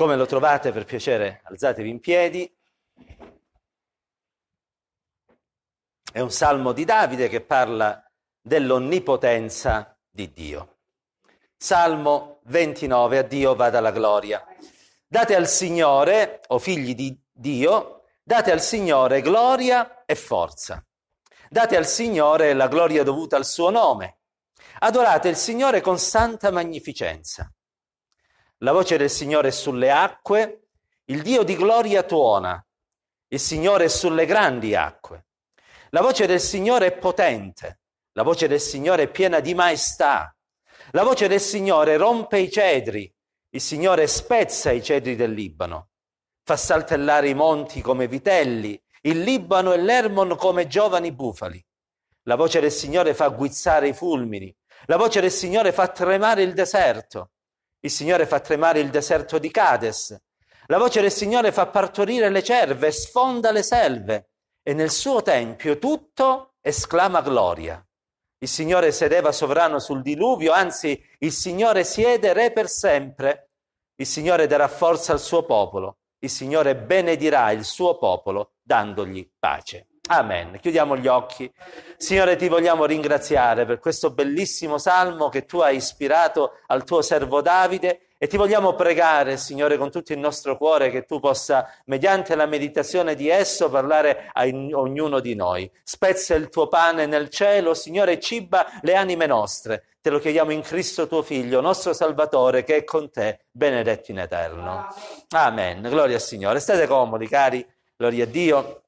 Come lo trovate, per piacere, alzatevi in piedi. È un salmo di Davide che parla dell'onnipotenza di Dio. Salmo 29, a Dio vada la gloria. Date al Signore, o figli di Dio, date al Signore gloria e forza. Date al Signore la gloria dovuta al suo nome. Adorate il Signore con santa magnificenza. La voce del Signore è sulle acque, il Dio di gloria tuona, il Signore è sulle grandi acque. La voce del Signore è potente, la voce del Signore è piena di maestà. La voce del Signore rompe i cedri, il Signore spezza i cedri del Libano, fa saltellare i monti come vitelli, il Libano e l'Ermon come giovani bufali. La voce del Signore fa guizzare i fulmini, la voce del Signore fa tremare il deserto. Il Signore fa tremare il deserto di Cades. La voce del Signore fa partorire le cerve, sfonda le selve e nel suo tempio tutto esclama gloria. Il Signore sedeva sovrano sul diluvio, anzi il Signore siede re per sempre. Il Signore darà forza al suo popolo. Il Signore benedirà il suo popolo dandogli pace. Amen. Chiudiamo gli occhi. Signore, ti vogliamo ringraziare per questo bellissimo salmo che tu hai ispirato al tuo servo Davide e ti vogliamo pregare, Signore, con tutto il nostro cuore che tu possa, mediante la meditazione di esso, parlare a ognuno di noi. Spezza il tuo pane nel cielo, Signore, e ciba le anime nostre. Te lo chiediamo in Cristo tuo Figlio, nostro Salvatore, che è con te, benedetto in eterno. Amen. Gloria al Signore. State comodi, cari. Gloria a Dio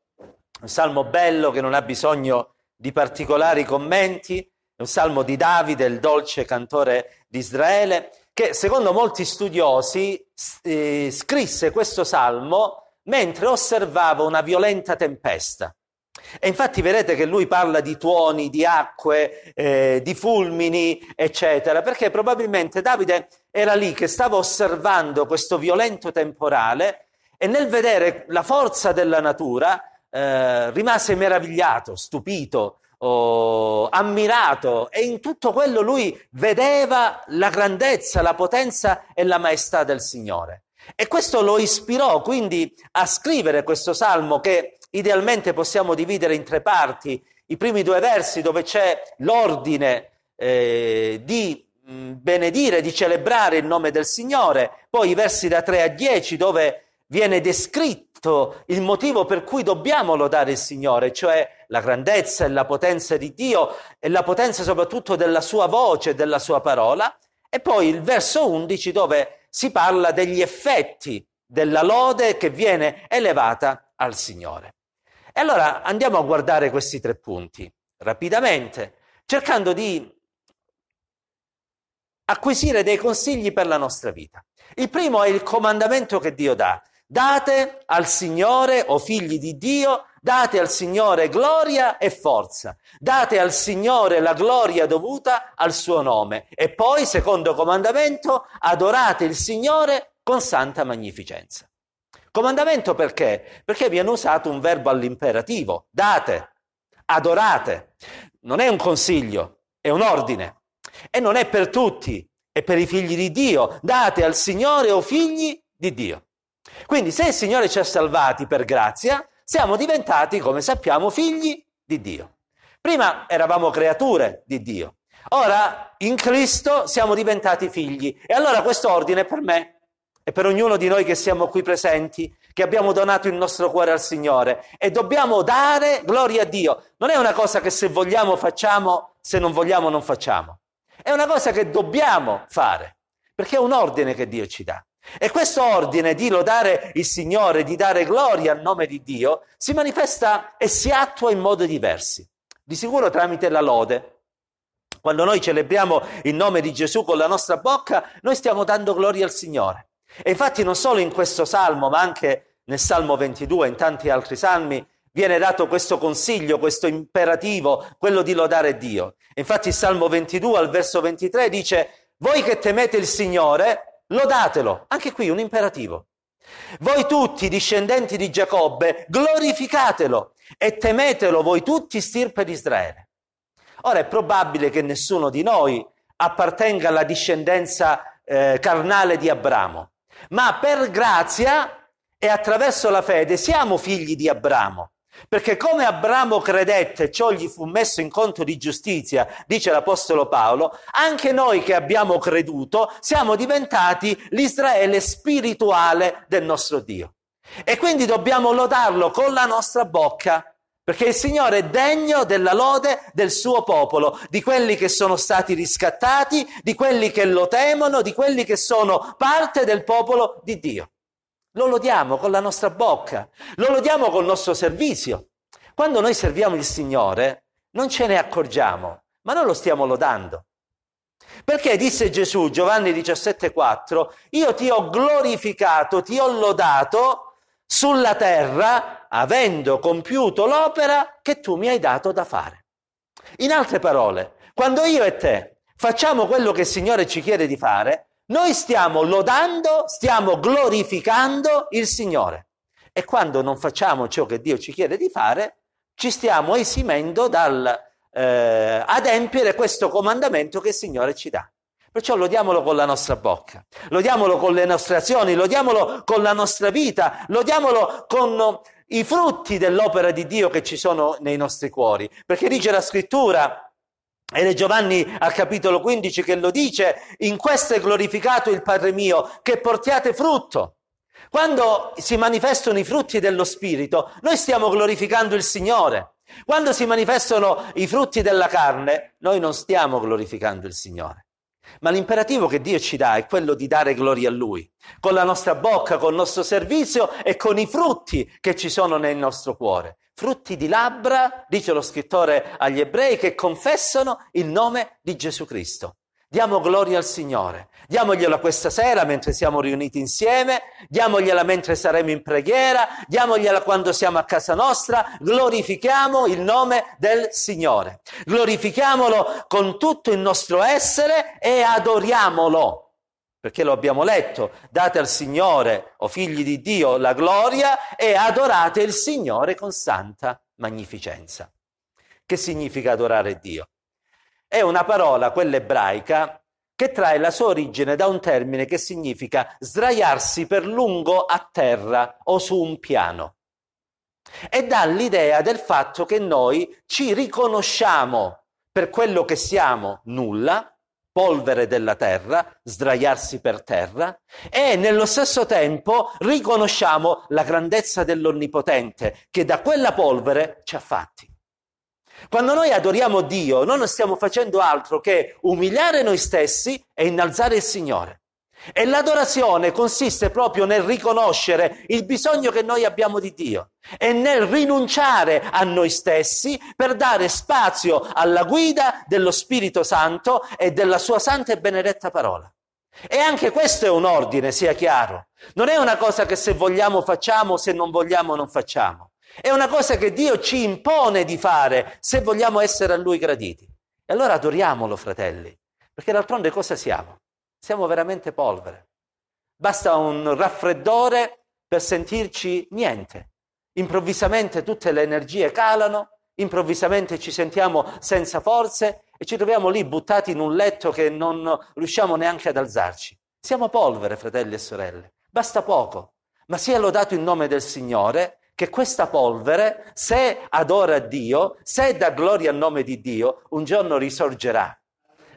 un salmo bello che non ha bisogno di particolari commenti, è un salmo di Davide, il dolce cantore di Israele, che secondo molti studiosi eh, scrisse questo salmo mentre osservava una violenta tempesta. E infatti vedete che lui parla di tuoni, di acque, eh, di fulmini, eccetera, perché probabilmente Davide era lì che stava osservando questo violento temporale e nel vedere la forza della natura eh, rimase meravigliato, stupito, oh, ammirato e in tutto quello lui vedeva la grandezza, la potenza e la maestà del Signore. E questo lo ispirò quindi a scrivere questo salmo che idealmente possiamo dividere in tre parti. I primi due versi dove c'è l'ordine eh, di benedire, di celebrare il nome del Signore, poi i versi da 3 a 10 dove viene descritto il motivo per cui dobbiamo lodare il Signore, cioè la grandezza e la potenza di Dio e la potenza soprattutto della sua voce, della sua parola, e poi il verso 11 dove si parla degli effetti della lode che viene elevata al Signore. E allora andiamo a guardare questi tre punti rapidamente, cercando di acquisire dei consigli per la nostra vita. Il primo è il comandamento che Dio dà. Date al Signore, o figli di Dio, date al Signore gloria e forza. Date al Signore la gloria dovuta al suo nome. E poi, secondo comandamento, adorate il Signore con santa magnificenza. Comandamento perché? Perché viene usato un verbo all'imperativo. Date, adorate. Non è un consiglio, è un ordine. E non è per tutti, è per i figli di Dio. Date al Signore o figli di Dio. Quindi se il Signore ci ha salvati per grazia, siamo diventati, come sappiamo, figli di Dio. Prima eravamo creature di Dio, ora in Cristo siamo diventati figli. E allora questo ordine per me e per ognuno di noi che siamo qui presenti, che abbiamo donato il nostro cuore al Signore e dobbiamo dare gloria a Dio. Non è una cosa che se vogliamo facciamo, se non vogliamo non facciamo. È una cosa che dobbiamo fare, perché è un ordine che Dio ci dà. E questo ordine di lodare il Signore, di dare gloria al nome di Dio, si manifesta e si attua in modi diversi. Di sicuro tramite la lode. Quando noi celebriamo il nome di Gesù con la nostra bocca, noi stiamo dando gloria al Signore. E infatti non solo in questo salmo, ma anche nel Salmo 22 e in tanti altri salmi, viene dato questo consiglio, questo imperativo, quello di lodare Dio. Infatti il Salmo 22 al verso 23 dice, voi che temete il Signore, lodatelo, anche qui un imperativo. Voi tutti, discendenti di Giacobbe, glorificatelo e temetelo voi tutti, stirpe di Israele. Ora è probabile che nessuno di noi appartenga alla discendenza eh, carnale di Abramo, ma per grazia e attraverso la fede siamo figli di Abramo. Perché come Abramo credette, ciò gli fu messo in conto di giustizia, dice l'Apostolo Paolo, anche noi che abbiamo creduto siamo diventati l'Israele spirituale del nostro Dio. E quindi dobbiamo lodarlo con la nostra bocca, perché il Signore è degno della lode del suo popolo, di quelli che sono stati riscattati, di quelli che lo temono, di quelli che sono parte del popolo di Dio. Lo lodiamo con la nostra bocca, lo lodiamo col nostro servizio. Quando noi serviamo il Signore non ce ne accorgiamo, ma noi lo stiamo lodando. Perché disse Gesù, Giovanni 17,4, io ti ho glorificato, ti ho lodato sulla terra, avendo compiuto l'opera che tu mi hai dato da fare. In altre parole, quando io e te facciamo quello che il Signore ci chiede di fare, noi stiamo lodando, stiamo glorificando il Signore. E quando non facciamo ciò che Dio ci chiede di fare, ci stiamo esimendo dal eh, adempiere questo comandamento che il Signore ci dà. Perciò lodiamolo con la nostra bocca, lodiamolo con le nostre azioni, lodiamolo con la nostra vita, lodiamolo con i frutti dell'opera di Dio che ci sono nei nostri cuori. Perché dice la scrittura, ed è Giovanni al capitolo 15 che lo dice, in questo è glorificato il Padre mio, che portiate frutto. Quando si manifestano i frutti dello Spirito, noi stiamo glorificando il Signore. Quando si manifestano i frutti della carne, noi non stiamo glorificando il Signore. Ma l'imperativo che Dio ci dà è quello di dare gloria a Lui, con la nostra bocca, con il nostro servizio e con i frutti che ci sono nel nostro cuore frutti di labbra, dice lo scrittore agli ebrei, che confessano il nome di Gesù Cristo. Diamo gloria al Signore, diamogliela questa sera mentre siamo riuniti insieme, diamogliela mentre saremo in preghiera, diamogliela quando siamo a casa nostra, glorifichiamo il nome del Signore, glorifichiamolo con tutto il nostro essere e adoriamolo perché lo abbiamo letto, date al Signore, o figli di Dio, la gloria e adorate il Signore con santa magnificenza. Che significa adorare Dio? È una parola, quella ebraica, che trae la sua origine da un termine che significa sdraiarsi per lungo a terra o su un piano. E dà l'idea del fatto che noi ci riconosciamo per quello che siamo nulla, polvere della terra, sdraiarsi per terra e nello stesso tempo riconosciamo la grandezza dell'Onnipotente che da quella polvere ci ha fatti. Quando noi adoriamo Dio, noi non stiamo facendo altro che umiliare noi stessi e innalzare il Signore. E l'adorazione consiste proprio nel riconoscere il bisogno che noi abbiamo di Dio e nel rinunciare a noi stessi per dare spazio alla guida dello Spirito Santo e della sua santa e benedetta parola. E anche questo è un ordine, sia chiaro. Non è una cosa che se vogliamo facciamo, se non vogliamo non facciamo. È una cosa che Dio ci impone di fare se vogliamo essere a Lui graditi. E allora adoriamolo, fratelli, perché d'altronde cosa siamo? Siamo veramente polvere. Basta un raffreddore per sentirci niente. Improvvisamente tutte le energie calano, improvvisamente ci sentiamo senza forze e ci troviamo lì buttati in un letto che non riusciamo neanche ad alzarci. Siamo polvere, fratelli e sorelle. Basta poco. Ma sia lodato il nome del Signore che questa polvere, se adora Dio, se dà gloria al nome di Dio, un giorno risorgerà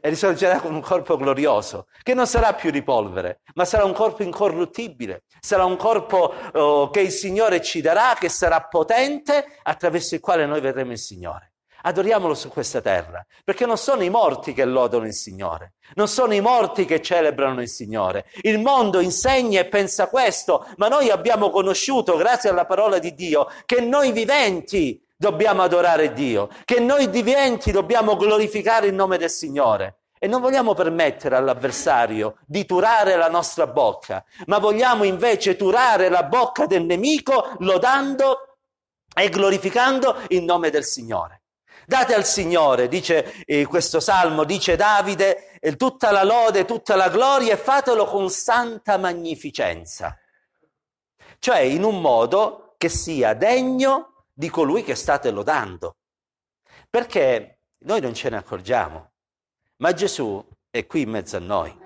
e risorgerà con un corpo glorioso, che non sarà più di polvere, ma sarà un corpo incorruttibile, sarà un corpo oh, che il Signore ci darà, che sarà potente, attraverso il quale noi vedremo il Signore. Adoriamolo su questa terra, perché non sono i morti che lodano il Signore, non sono i morti che celebrano il Signore. Il mondo insegna e pensa questo, ma noi abbiamo conosciuto, grazie alla parola di Dio, che noi viventi dobbiamo adorare Dio, che noi diventi dobbiamo glorificare il nome del Signore. E non vogliamo permettere all'avversario di turare la nostra bocca, ma vogliamo invece turare la bocca del nemico lodando e glorificando il nome del Signore. Date al Signore, dice eh, questo salmo, dice Davide, eh, tutta la lode, tutta la gloria e fatelo con santa magnificenza. Cioè in un modo che sia degno di colui che state lodando. Perché noi non ce ne accorgiamo, ma Gesù è qui in mezzo a noi.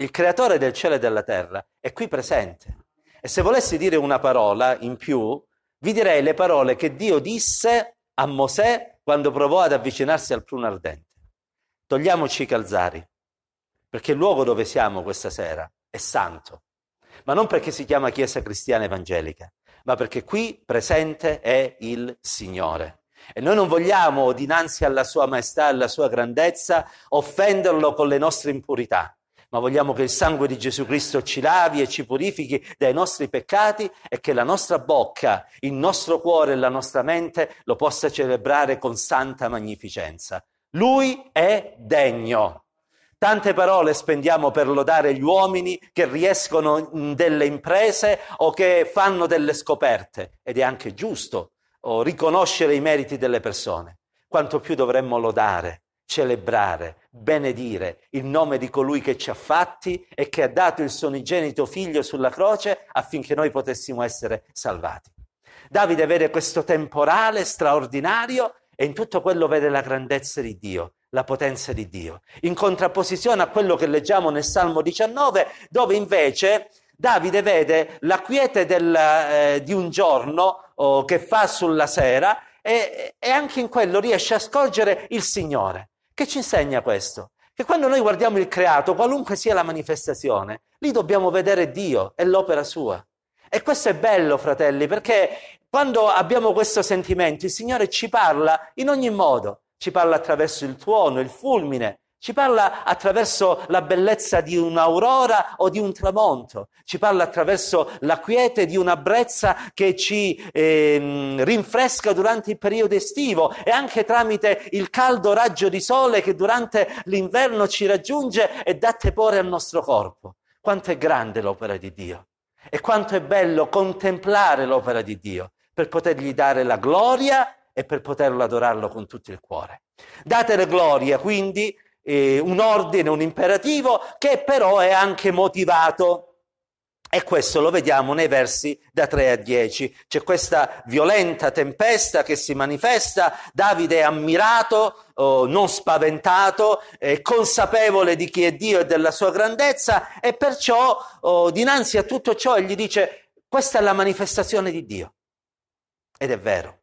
il creatore del cielo e della terra, è qui presente. E se volessi dire una parola in più, vi direi le parole che Dio disse a Mosè quando provò ad avvicinarsi al pruno ardente. Togliamoci i calzari, perché il luogo dove siamo questa sera è santo, ma non perché si chiama Chiesa Cristiana Evangelica, ma perché qui presente è il Signore. E noi non vogliamo, dinanzi alla sua maestà e alla sua grandezza, offenderlo con le nostre impurità, ma vogliamo che il sangue di Gesù Cristo ci lavi e ci purifichi dai nostri peccati e che la nostra bocca, il nostro cuore e la nostra mente lo possa celebrare con santa magnificenza. Lui è degno. Tante parole spendiamo per lodare gli uomini che riescono in delle imprese o che fanno delle scoperte ed è anche giusto riconoscere i meriti delle persone. Quanto più dovremmo lodare celebrare, benedire il nome di colui che ci ha fatti e che ha dato il suo unigenito figlio sulla croce affinché noi potessimo essere salvati. Davide vede questo temporale straordinario e in tutto quello vede la grandezza di Dio, la potenza di Dio, in contrapposizione a quello che leggiamo nel Salmo 19, dove invece Davide vede la quiete del, eh, di un giorno oh, che fa sulla sera e, e anche in quello riesce a scorgere il Signore. Che ci insegna questo? Che quando noi guardiamo il creato, qualunque sia la manifestazione, lì dobbiamo vedere Dio e l'opera sua. E questo è bello, fratelli, perché quando abbiamo questo sentimento, il Signore ci parla in ogni modo. Ci parla attraverso il tuono, il fulmine, ci parla attraverso la bellezza di un'aurora o di un tramonto, ci parla attraverso la quiete di una brezza che ci eh, rinfresca durante il periodo estivo e anche tramite il caldo raggio di sole che durante l'inverno ci raggiunge e dà tepore al nostro corpo. Quanto è grande l'opera di Dio! E quanto è bello contemplare l'opera di Dio per potergli dare la gloria e per poterlo adorarlo con tutto il cuore. Date gloria quindi eh, un ordine, un imperativo che però è anche motivato. E questo lo vediamo nei versi da 3 a 10. C'è questa violenta tempesta che si manifesta, Davide è ammirato, oh, non spaventato, è consapevole di chi è Dio e della sua grandezza e perciò oh, dinanzi a tutto ciò egli dice questa è la manifestazione di Dio. Ed è vero,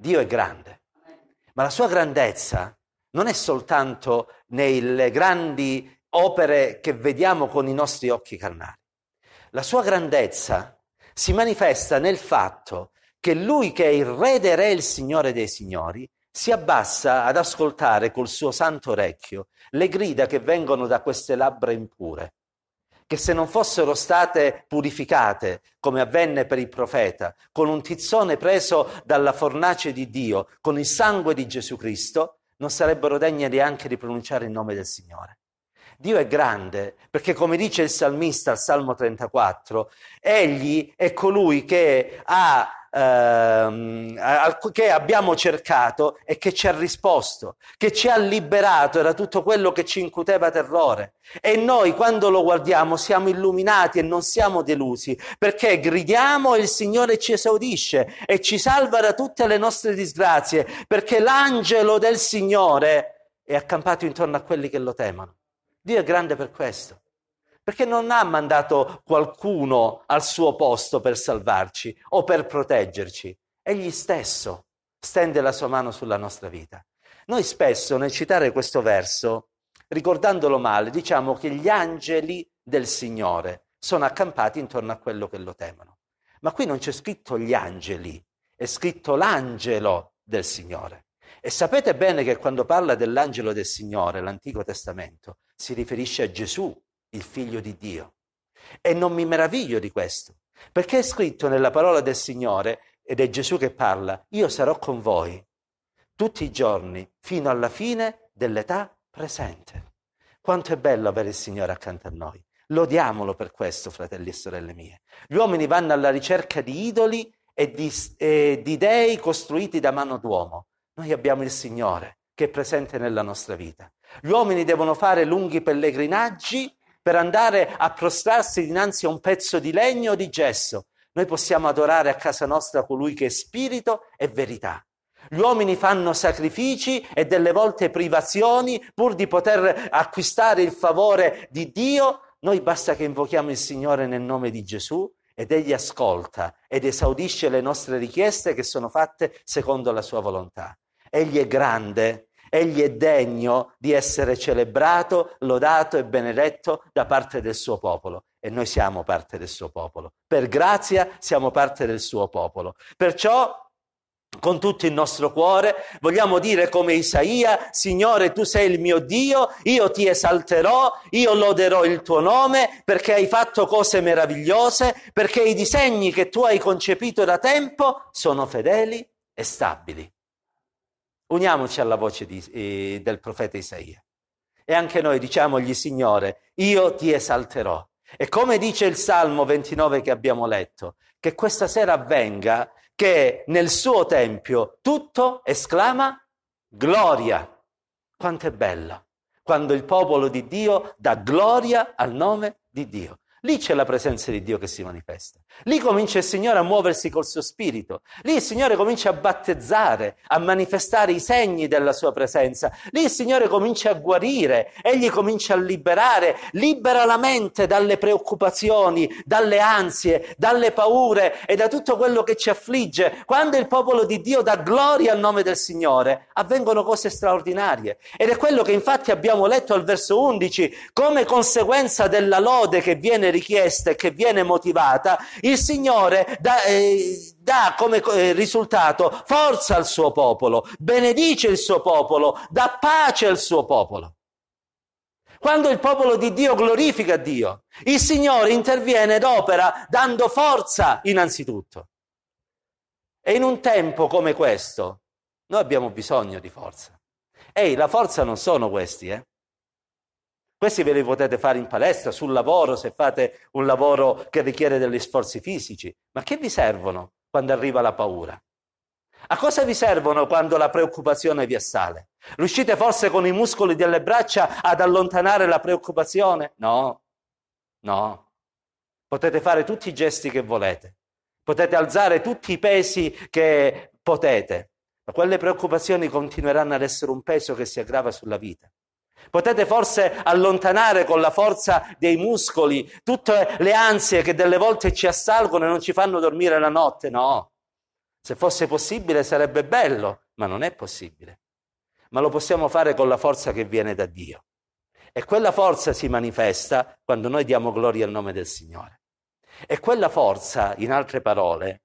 Dio è grande, ma la sua grandezza non è soltanto nelle grandi opere che vediamo con i nostri occhi carnali. La sua grandezza si manifesta nel fatto che lui che è il re dei re, il signore dei signori, si abbassa ad ascoltare col suo santo orecchio le grida che vengono da queste labbra impure, che se non fossero state purificate, come avvenne per il profeta, con un tizzone preso dalla fornace di Dio, con il sangue di Gesù Cristo, non sarebbero degne neanche di pronunciare il nome del Signore. Dio è grande perché, come dice il salmista al Salmo 34, egli è colui che ha ehm, che abbiamo cercato e che ci ha risposto, che ci ha liberato, era tutto quello che ci incuteva terrore. E noi quando lo guardiamo siamo illuminati e non siamo delusi, perché gridiamo e il Signore ci esaudisce e ci salva da tutte le nostre disgrazie, perché l'angelo del Signore è accampato intorno a quelli che lo temono. Dio è grande per questo perché non ha mandato qualcuno al suo posto per salvarci o per proteggerci. Egli stesso stende la sua mano sulla nostra vita. Noi spesso nel citare questo verso, ricordandolo male, diciamo che gli angeli del Signore sono accampati intorno a quello che lo temono. Ma qui non c'è scritto gli angeli, è scritto l'angelo del Signore. E sapete bene che quando parla dell'angelo del Signore, l'Antico Testamento, si riferisce a Gesù, il figlio di Dio. E non mi meraviglio di questo, perché è scritto nella parola del Signore, ed è Gesù che parla, io sarò con voi tutti i giorni fino alla fine dell'età presente. Quanto è bello avere il Signore accanto a noi. Lodiamolo per questo, fratelli e sorelle mie. Gli uomini vanno alla ricerca di idoli e di, e di dei costruiti da mano d'uomo. Noi abbiamo il Signore che è presente nella nostra vita. Gli uomini devono fare lunghi pellegrinaggi per andare a prostrarsi dinanzi a un pezzo di legno o di gesso. Noi possiamo adorare a casa nostra colui che è spirito e verità. Gli uomini fanno sacrifici e delle volte privazioni pur di poter acquistare il favore di Dio. Noi basta che invochiamo il Signore nel nome di Gesù ed Egli ascolta ed esaudisce le nostre richieste che sono fatte secondo la sua volontà. Egli è grande, egli è degno di essere celebrato, lodato e benedetto da parte del suo popolo e noi siamo parte del suo popolo. Per grazia siamo parte del suo popolo. Perciò con tutto il nostro cuore, vogliamo dire come Isaia, Signore, tu sei il mio Dio, io ti esalterò, io loderò il tuo nome perché hai fatto cose meravigliose, perché i disegni che tu hai concepito da tempo sono fedeli e stabili. Uniamoci alla voce di, eh, del profeta Isaia. E anche noi diciamogli, Signore, io ti esalterò. E come dice il Salmo 29 che abbiamo letto, che questa sera avvenga che nel suo tempio tutto esclama gloria. Quanto è bella quando il popolo di Dio dà gloria al nome di Dio. Lì c'è la presenza di Dio che si manifesta. Lì comincia il Signore a muoversi col suo spirito. Lì il Signore comincia a battezzare, a manifestare i segni della sua presenza. Lì il Signore comincia a guarire, egli comincia a liberare, libera la mente dalle preoccupazioni, dalle ansie, dalle paure e da tutto quello che ci affligge. Quando il popolo di Dio dà gloria al nome del Signore, avvengono cose straordinarie. Ed è quello che infatti abbiamo letto al verso 11, come conseguenza della lode che viene richiesta che viene motivata, il Signore dà, eh, dà come eh, risultato forza al suo popolo, benedice il suo popolo, dà pace al suo popolo. Quando il popolo di Dio glorifica Dio, il Signore interviene ed opera dando forza innanzitutto. E in un tempo come questo, noi abbiamo bisogno di forza. Ehi, la forza non sono questi, eh? Questi ve li potete fare in palestra, sul lavoro, se fate un lavoro che richiede degli sforzi fisici. Ma che vi servono quando arriva la paura? A cosa vi servono quando la preoccupazione vi assale? Riuscite forse con i muscoli delle braccia ad allontanare la preoccupazione? No, no. Potete fare tutti i gesti che volete, potete alzare tutti i pesi che potete, ma quelle preoccupazioni continueranno ad essere un peso che si aggrava sulla vita. Potete forse allontanare con la forza dei muscoli tutte le ansie che delle volte ci assalgono e non ci fanno dormire la notte? No. Se fosse possibile sarebbe bello, ma non è possibile. Ma lo possiamo fare con la forza che viene da Dio. E quella forza si manifesta quando noi diamo gloria al nome del Signore. E quella forza, in altre parole,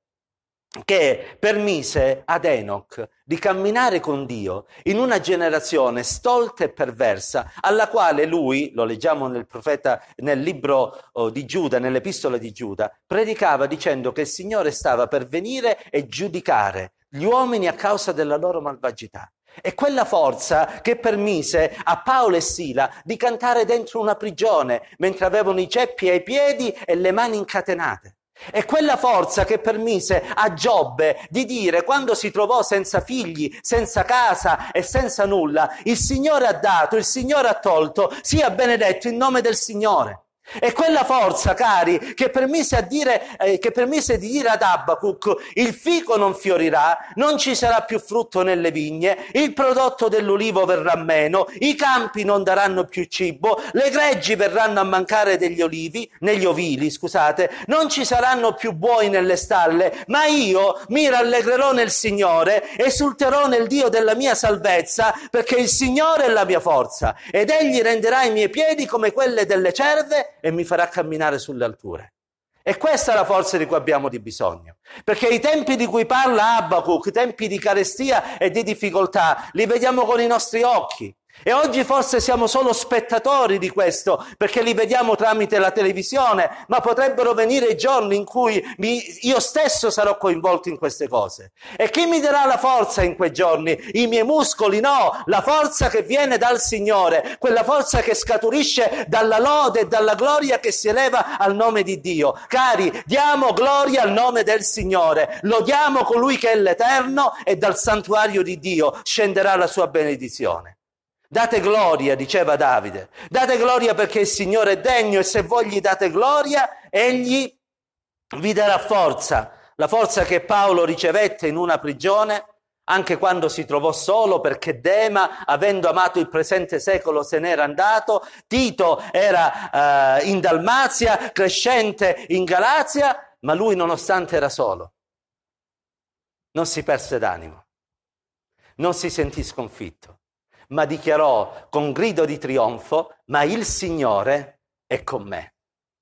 che permise ad Enoch di camminare con Dio in una generazione stolta e perversa, alla quale lui, lo leggiamo nel profeta, nel libro oh, di Giuda, nell'epistola di Giuda, predicava dicendo che il Signore stava per venire e giudicare gli uomini a causa della loro malvagità. E quella forza che permise a Paolo e Sila di cantare dentro una prigione mentre avevano i ceppi ai piedi e le mani incatenate. È quella forza che permise a Giobbe di dire quando si trovò senza figli, senza casa e senza nulla, il Signore ha dato, il Signore ha tolto, sia benedetto in nome del Signore. È quella forza, cari, che permise, dire, eh, che permise, di dire ad Abacuc, il fico non fiorirà, non ci sarà più frutto nelle vigne, il prodotto dell'ulivo verrà meno, i campi non daranno più cibo, le greggi verranno a mancare degli olivi, negli ovili, scusate, non ci saranno più buoi nelle stalle, ma io mi rallegrerò nel Signore, esulterò nel Dio della mia salvezza, perché il Signore è la mia forza, ed egli renderà i miei piedi come quelle delle cerve e mi farà camminare sulle alture. E questa è la forza di cui abbiamo di bisogno. Perché i tempi di cui parla Abacuc, i tempi di carestia e di difficoltà, li vediamo con i nostri occhi. E oggi forse siamo solo spettatori di questo, perché li vediamo tramite la televisione, ma potrebbero venire giorni in cui mi, io stesso sarò coinvolto in queste cose. E chi mi darà la forza in quei giorni? I miei muscoli? No, la forza che viene dal Signore, quella forza che scaturisce dalla lode e dalla gloria che si eleva al nome di Dio. Cari, diamo gloria al nome del Signore, lodiamo colui che è l'Eterno e dal santuario di Dio scenderà la sua benedizione. Date gloria, diceva Davide. Date gloria perché il Signore è degno e se voi gli date gloria, egli vi darà forza. La forza che Paolo ricevette in una prigione anche quando si trovò solo perché Dema, avendo amato il presente secolo, se n'era andato, Tito era eh, in Dalmazia, Crescente in Galazia, ma lui nonostante era solo, non si perse d'animo, non si sentì sconfitto, ma dichiarò con grido di trionfo, ma il Signore è con me.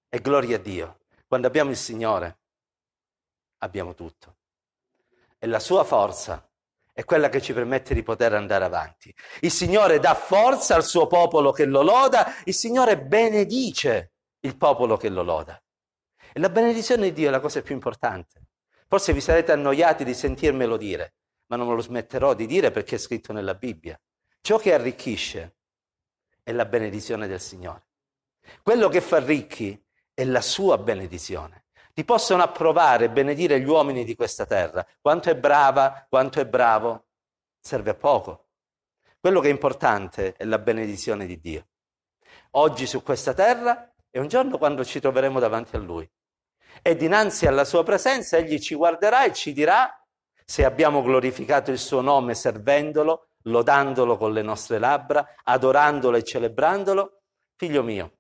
E gloria a Dio. Quando abbiamo il Signore, abbiamo tutto. E la sua forza è quella che ci permette di poter andare avanti. Il Signore dà forza al suo popolo che lo loda, il Signore benedice il popolo che lo loda. E la benedizione di Dio è la cosa più importante. Forse vi sarete annoiati di sentirmelo dire, ma non me lo smetterò di dire perché è scritto nella Bibbia. Ciò che arricchisce è la benedizione del Signore. Quello che fa ricchi è la sua benedizione. Ti possono approvare e benedire gli uomini di questa terra. Quanto è brava, quanto è bravo, serve a poco. Quello che è importante è la benedizione di Dio. Oggi su questa terra è un giorno quando ci troveremo davanti a Lui. E dinanzi alla sua presenza egli ci guarderà e ci dirà se abbiamo glorificato il suo nome servendolo, lodandolo con le nostre labbra, adorandolo e celebrandolo. Figlio mio,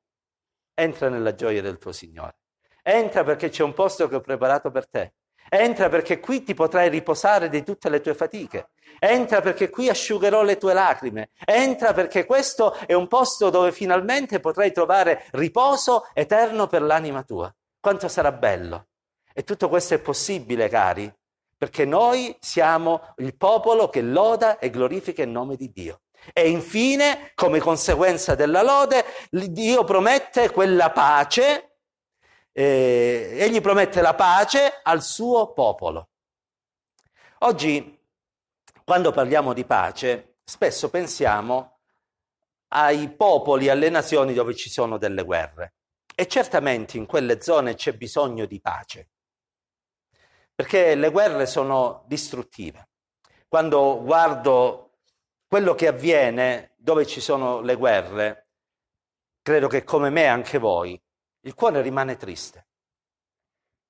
entra nella gioia del tuo Signore. Entra perché c'è un posto che ho preparato per te. Entra perché qui ti potrai riposare di tutte le tue fatiche. Entra perché qui asciugherò le tue lacrime. Entra perché questo è un posto dove finalmente potrai trovare riposo eterno per l'anima tua. Quanto sarà bello. E tutto questo è possibile, cari, perché noi siamo il popolo che loda e glorifica il nome di Dio. E infine, come conseguenza della lode, Dio promette quella pace, eh, egli promette la pace al suo popolo. Oggi, quando parliamo di pace, spesso pensiamo ai popoli, alle nazioni dove ci sono delle guerre. E certamente in quelle zone c'è bisogno di pace, perché le guerre sono distruttive. Quando guardo quello che avviene dove ci sono le guerre, credo che come me anche voi, il cuore rimane triste.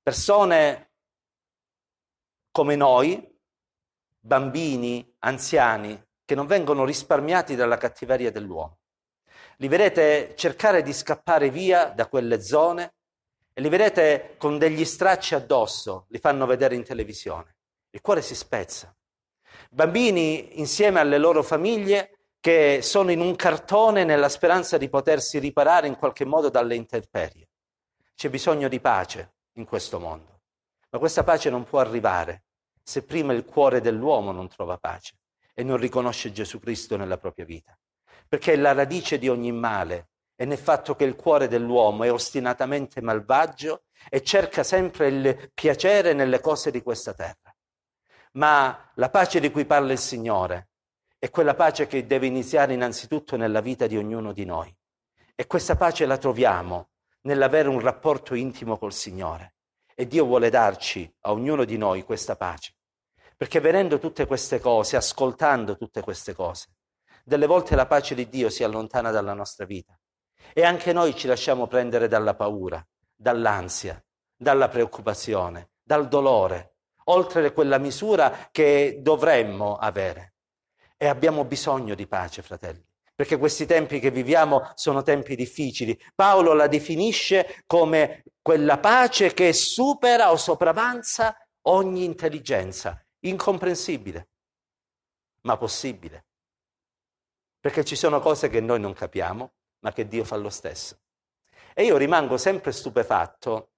Persone come noi, bambini, anziani, che non vengono risparmiati dalla cattiveria dell'uomo. Li vedete cercare di scappare via da quelle zone e li vedete con degli stracci addosso, li fanno vedere in televisione. Il cuore si spezza. Bambini insieme alle loro famiglie che sono in un cartone nella speranza di potersi riparare in qualche modo dalle intemperie. C'è bisogno di pace in questo mondo, ma questa pace non può arrivare se prima il cuore dell'uomo non trova pace e non riconosce Gesù Cristo nella propria vita, perché è la radice di ogni male è nel fatto che il cuore dell'uomo è ostinatamente malvagio e cerca sempre il piacere nelle cose di questa terra. Ma la pace di cui parla il Signore è quella pace che deve iniziare innanzitutto nella vita di ognuno di noi. E questa pace la troviamo nell'avere un rapporto intimo col Signore. E Dio vuole darci a ognuno di noi questa pace. Perché vedendo tutte queste cose, ascoltando tutte queste cose, delle volte la pace di Dio si allontana dalla nostra vita. E anche noi ci lasciamo prendere dalla paura, dall'ansia, dalla preoccupazione, dal dolore, oltre quella misura che dovremmo avere. E abbiamo bisogno di pace, fratelli, perché questi tempi che viviamo sono tempi difficili. Paolo la definisce come quella pace che supera o sopravanza ogni intelligenza, incomprensibile, ma possibile. Perché ci sono cose che noi non capiamo, ma che Dio fa lo stesso. E io rimango sempre stupefatto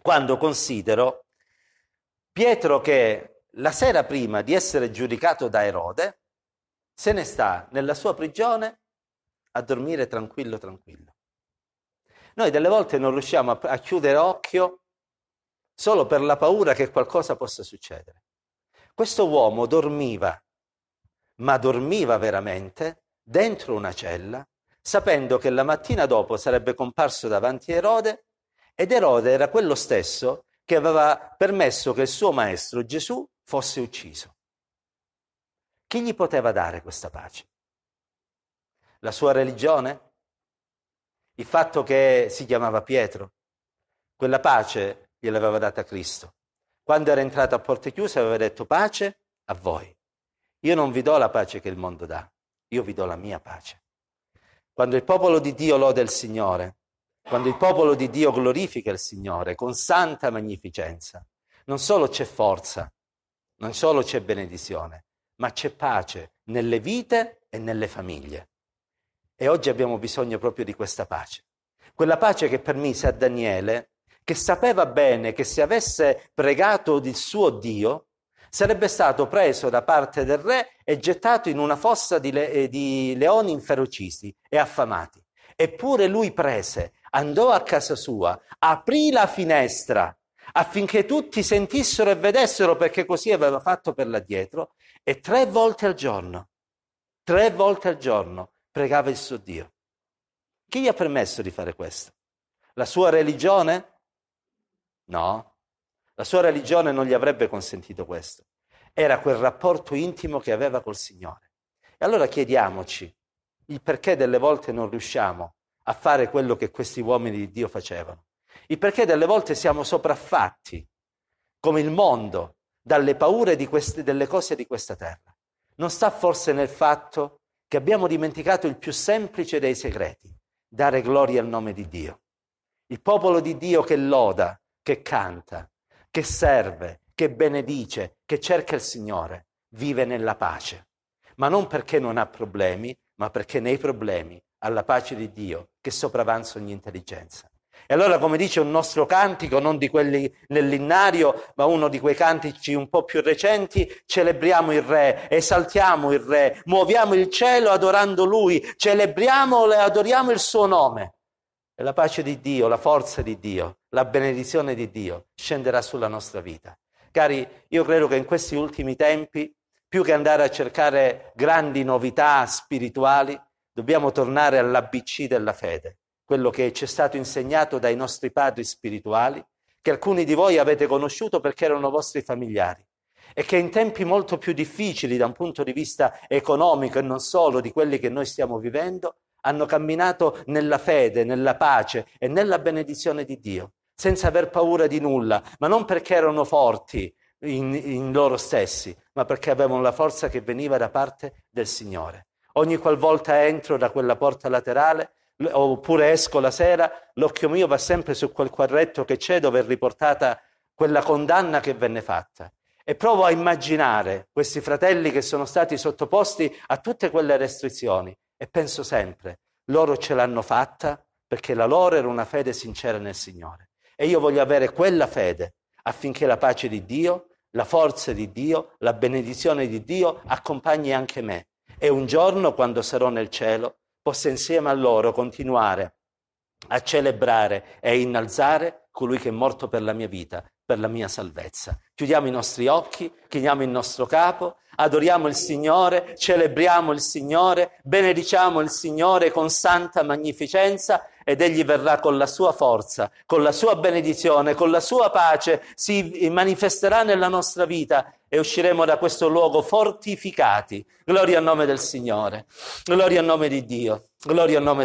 quando considero Pietro che la sera prima di essere giudicato da Erode se ne sta nella sua prigione a dormire tranquillo, tranquillo. Noi delle volte non riusciamo a, chiudere occhio solo per la paura che qualcosa possa succedere. Questo uomo dormiva, ma dormiva veramente dentro una cella, sapendo che la mattina dopo sarebbe comparso davanti a Erode ed Erode era quello stesso che aveva permesso che il suo maestro Gesù fosse ucciso. Chi gli poteva dare questa pace? La sua religione? Il fatto che si chiamava Pietro? Quella pace gliel'aveva data Cristo. Quando era entrato a porte chiuse aveva detto pace a voi. io non vi do la pace che il mondo dà, io vi do la mia pace. Quando il popolo di Dio loda il Signore, quando il popolo di Dio glorifica il Signore con santa magnificenza, non solo c'è forza, non solo c'è benedizione, ma c'è pace nelle vite e nelle famiglie. E oggi abbiamo bisogno proprio di questa pace. Quella pace che permise a Daniele, che sapeva bene che se avesse pregato il suo Dio, sarebbe stato preso da parte del re e gettato in una fossa di, le- eh, di leoni inferociti e affamati. Eppure lui prese, andò a casa sua, aprì la finestra affinché tutti sentissero e vedessero perché così aveva fatto per l'addietro e tre volte al giorno, tre volte al giorno pregava il suo Dio. Chi gli ha permesso di fare questo? La sua religione? No, la sua religione non gli avrebbe consentito questo. Era quel rapporto intimo che aveva col Signore. E allora chiediamoci il perché delle volte non riusciamo a fare quello che questi uomini di Dio facevano. Il perché delle volte siamo sopraffatti, come il mondo, dalle paure queste, delle cose di questa terra. Non sta forse nel fatto che abbiamo dimenticato il più semplice dei segreti, dare gloria al nome di Dio. Il popolo di Dio che loda, che canta, che serve, che benedice, che cerca il Signore, vive nella pace. Ma non perché non ha problemi, ma perché nei problemi ha la pace di Dio che sopravanza ogni intelligenza. E allora, come dice un nostro cantico, non di quelli nell'innario, ma uno di quei cantici un po' più recenti, celebriamo il Re, esaltiamo il Re, muoviamo il cielo adorando Lui, celebriamo e adoriamo il Suo nome. E la pace di Dio, la forza di Dio, la benedizione di Dio scenderà sulla nostra vita. Cari, io credo che in questi ultimi tempi, più che andare a cercare grandi novità spirituali, dobbiamo tornare all'ABC della fede, quello che ci è stato insegnato dai nostri padri spirituali, che alcuni di voi avete conosciuto perché erano vostri familiari e che in tempi molto più difficili da un punto di vista economico e non solo di quelli che noi stiamo vivendo, hanno camminato nella fede, nella pace e nella benedizione di Dio, senza aver paura di nulla, ma non perché erano forti in, in loro stessi, ma perché avevano la forza che veniva da parte del Signore. Ogni qualvolta entro da quella porta laterale, oppure esco la sera, l'occhio mio va sempre su quel quadretto che c'è dove è riportata quella condanna che venne fatta. E provo a immaginare questi fratelli che sono stati sottoposti a tutte quelle restrizioni e penso sempre, loro ce l'hanno fatta perché la loro era una fede sincera nel Signore. E io voglio avere quella fede affinché la pace di Dio, la forza di Dio, la benedizione di Dio accompagni anche me. E un giorno, quando sarò nel cielo, possa insieme a loro continuare a celebrare e innalzare colui che è morto per la mia vita, per la mia salvezza. Chiudiamo i nostri occhi, chiniamo il nostro capo, adoriamo il Signore, celebriamo il Signore, benediciamo il Signore con santa magnificenza ed Egli verrà con la sua forza, con la sua benedizione, con la sua pace, si manifesterà nella nostra vita e usciremo da questo luogo fortificati. Gloria al nome del Signore, gloria al nome di Dio, gloria al nome